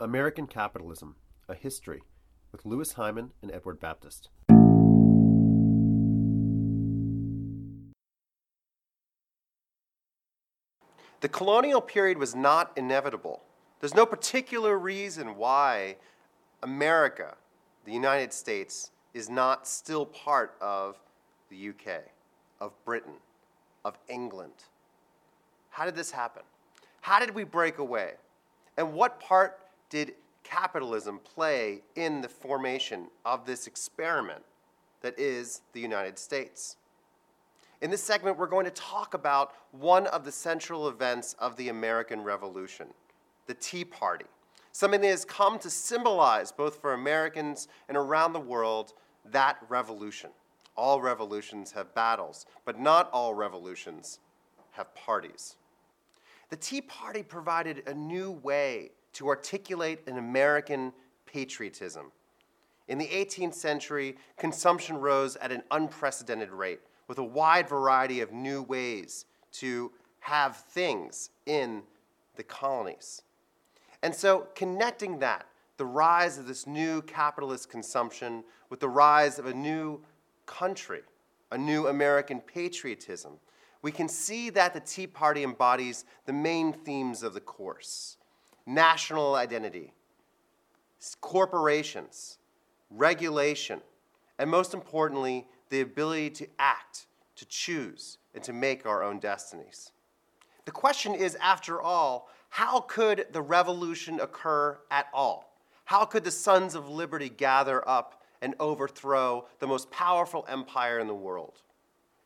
American Capitalism A History with Louis Hyman and Edward Baptist. The colonial period was not inevitable. There's no particular reason why America, the United States, is not still part of the UK, of Britain, of England. How did this happen? How did we break away? And what part did capitalism play in the formation of this experiment that is the United States? In this segment, we're going to talk about one of the central events of the American Revolution, the Tea Party, something that has come to symbolize, both for Americans and around the world, that revolution. All revolutions have battles, but not all revolutions have parties. The Tea Party provided a new way to articulate an American patriotism. In the 18th century, consumption rose at an unprecedented rate, with a wide variety of new ways to have things in the colonies. And so, connecting that, the rise of this new capitalist consumption, with the rise of a new country, a new American patriotism, we can see that the Tea Party embodies the main themes of the course national identity, corporations, regulation, and most importantly, the ability to act, to choose, and to make our own destinies. The question is, after all, how could the revolution occur at all? How could the Sons of Liberty gather up and overthrow the most powerful empire in the world?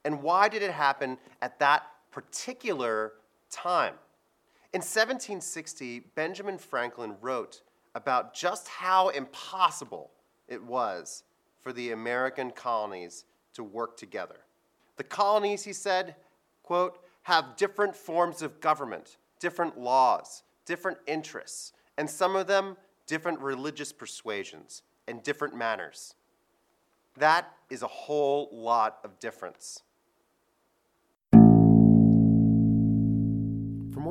And why did it happen at that particular time? In 1760, Benjamin Franklin wrote about just how impossible it was for the American colonies to work together. The colonies, he said, quote, have different forms of government, different laws, different interests, and some of them different religious persuasions and different manners. That is a whole lot of difference.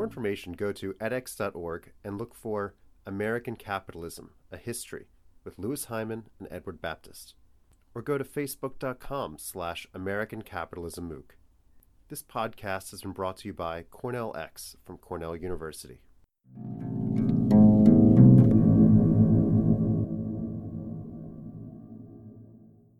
More information, go to edX.org and look for American Capitalism A History with Louis Hyman and Edward Baptist. Or go to facebook.com slash American Capitalism MOOC. This podcast has been brought to you by Cornell X from Cornell University.